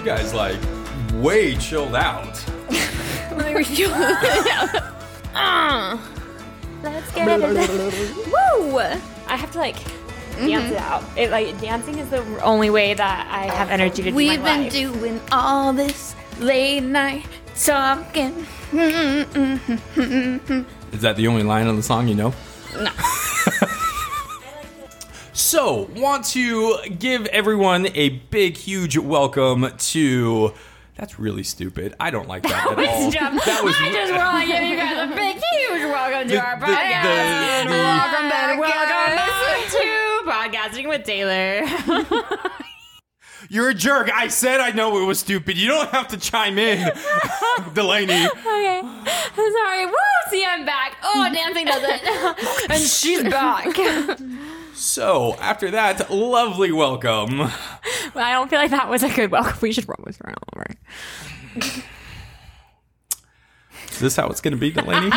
You guys like way chilled out. Let's get it. Woo! I have to like dance it mm-hmm. out. It like dancing is the only way that I have energy to do We've my been life. doing all this late night talking. Is that the only line on the song you know? No. So, want to give everyone a big, huge welcome to. That's really stupid. I don't like that, at all. Jump. That was I just want to give you guys a big, huge welcome to The- our the- podcast. the- the- welcome back, welcome back to podcasting with Taylor. You're a jerk. I said I know it was stupid. You don't have to chime in, Delaney. okay, I'm sorry. Woo! See, I'm back. Oh, dancing does it, and she's back. So, after that, lovely welcome. I don't feel like that was a good welcome. We should roll with run over. Is this how it's going to be, Delaney?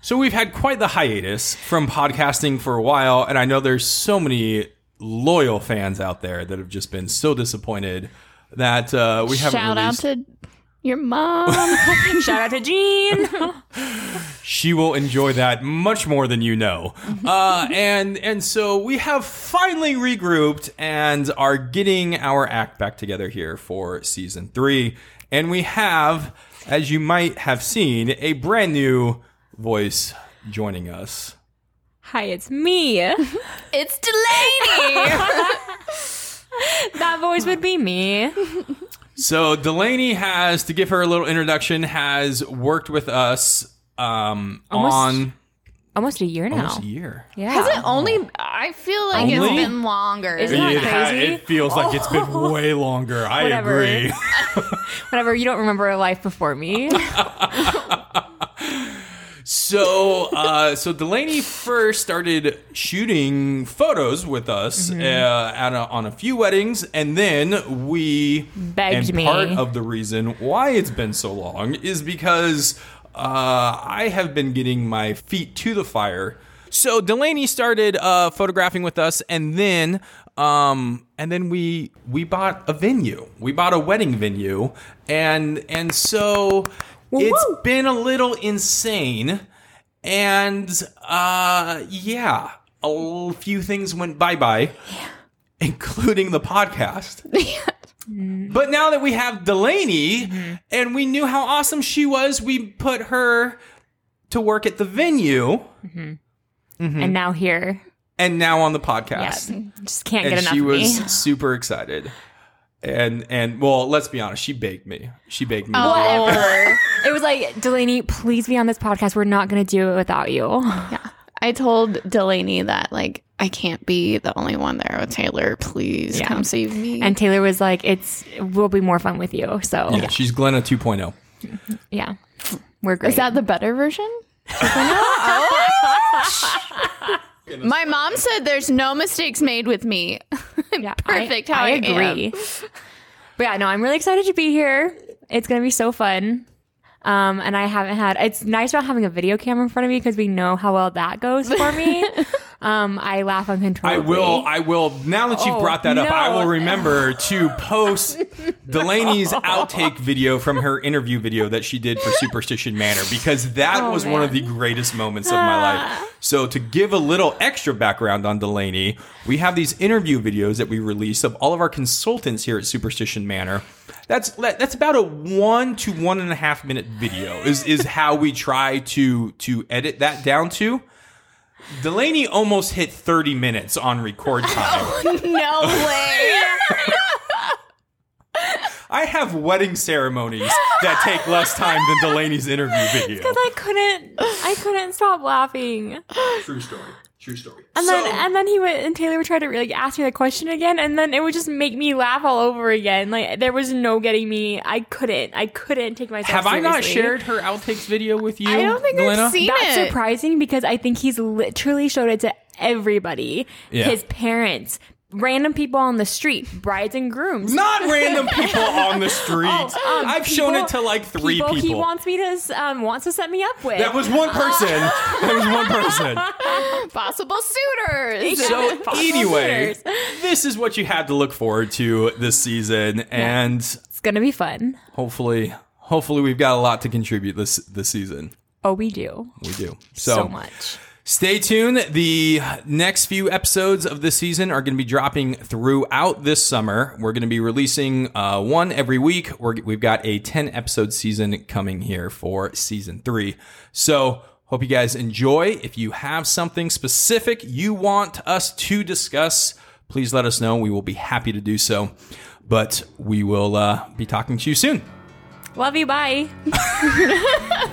so, we've had quite the hiatus from podcasting for a while, and I know there's so many loyal fans out there that have just been so disappointed that uh, we haven't Shout out to your mom. Shout out to Jean. she will enjoy that much more than you know. Uh, and and so we have finally regrouped and are getting our act back together here for season three. And we have, as you might have seen, a brand new voice joining us. Hi, it's me. it's Delaney. That voice would be me. So Delaney has, to give her a little introduction, has worked with us um, Almost on Almost a year now. almost a year. Yeah. Has it only? I feel like Only? it's been longer. Isn't that It, ha- crazy? it feels like it's been way longer. I Whatever. agree. Whatever. You don't remember a life before me. So, uh, so Delaney first started shooting photos with us Mm-hmm. uh, at a, on a few weddings, and then we Begged and me. Part of the reason why it's been so long is because uh, I have been getting my feet to the fire. So Delaney started uh, photographing with us, and then. Um, and then we we bought a venue. We bought a wedding venue, and and so it's woo. been a little insane and uh yeah a few things went bye-bye including the podcast. Mm-hmm. But now that we have delaney mm-hmm. and we knew how awesome she was we put her to work at the venue. Mm-hmm. And now here. and now on the Yeah. podcast Just can't get and enough she of was me. super excited. And and well let's be honest she begged me. She begged me. Whatever. it was like, Delaney, please be on this podcast. We're not going to do it without you. Yeah. I told Delaney that like I can't be the only one there with Taylor. Please Yeah. come save me. And Taylor was like, it's, we'll be more fun with you. So, yeah, she's glenna oh. 2.0 yeah. We're great. is that the better version? My mom said there's no mistakes made with me. yeah, perfect I, how I I agree. But yeah, no, I'm really excited to be here. It's going to be so fun. Um, and I haven't had, it's nice about having a video camera in front of me because we know how well that goes for me. um, I laugh uncontrollably. I will. I will. Now that you've Oh, brought that up, I no. will remember to post Delaney's outtake video from her interview video that she did for Superstition Manor because that Oh, was one of the greatest moments of my life. So to give a little extra background on Delaney, we have these interview videos that we release of all of our consultants here at Superstition Manor. That's that's about a one to one and a half minute video is is how we try to to edit that down to. Delaney almost hit 30 minutes on record oh, time. no way. I have wedding ceremonies that take less time than Delaney's interview video. Because I couldn't, I couldn't stop laughing. True story. True story. And then, and then he went, and Taylor would try to like ask me the question again, and then it would just make me laugh all over again. Like there was no getting me. I couldn't, I couldn't take myself. have I not shared her outtakes video with you? I don't think Glenna? I've seen That's it. surprising because I think he's literally showed it to everybody. Yeah. His parents, random people on the street, brides and grooms. Not random people on the street. Oh, um, I've shown it to like three people. He wants me to um, wants to set me up with. that was one person. that was one person. Possible suitors. So anyway, suitors. this is what you had to look forward to this season, and it's gonna be fun. hopefully, hopefully we've got a lot to contribute this this season. Oh, we do We do. so, much. Stay tuned. The next few episodes of this season are going to be dropping throughout this summer. We're going to be releasing uh, one every week. We're, we've got a 10 episode season coming here for season three. So, hope you guys enjoy. If you have something specific you want us to discuss, please let us know. We will be happy to do so. But we will uh, be talking to you soon. Love you. Bye.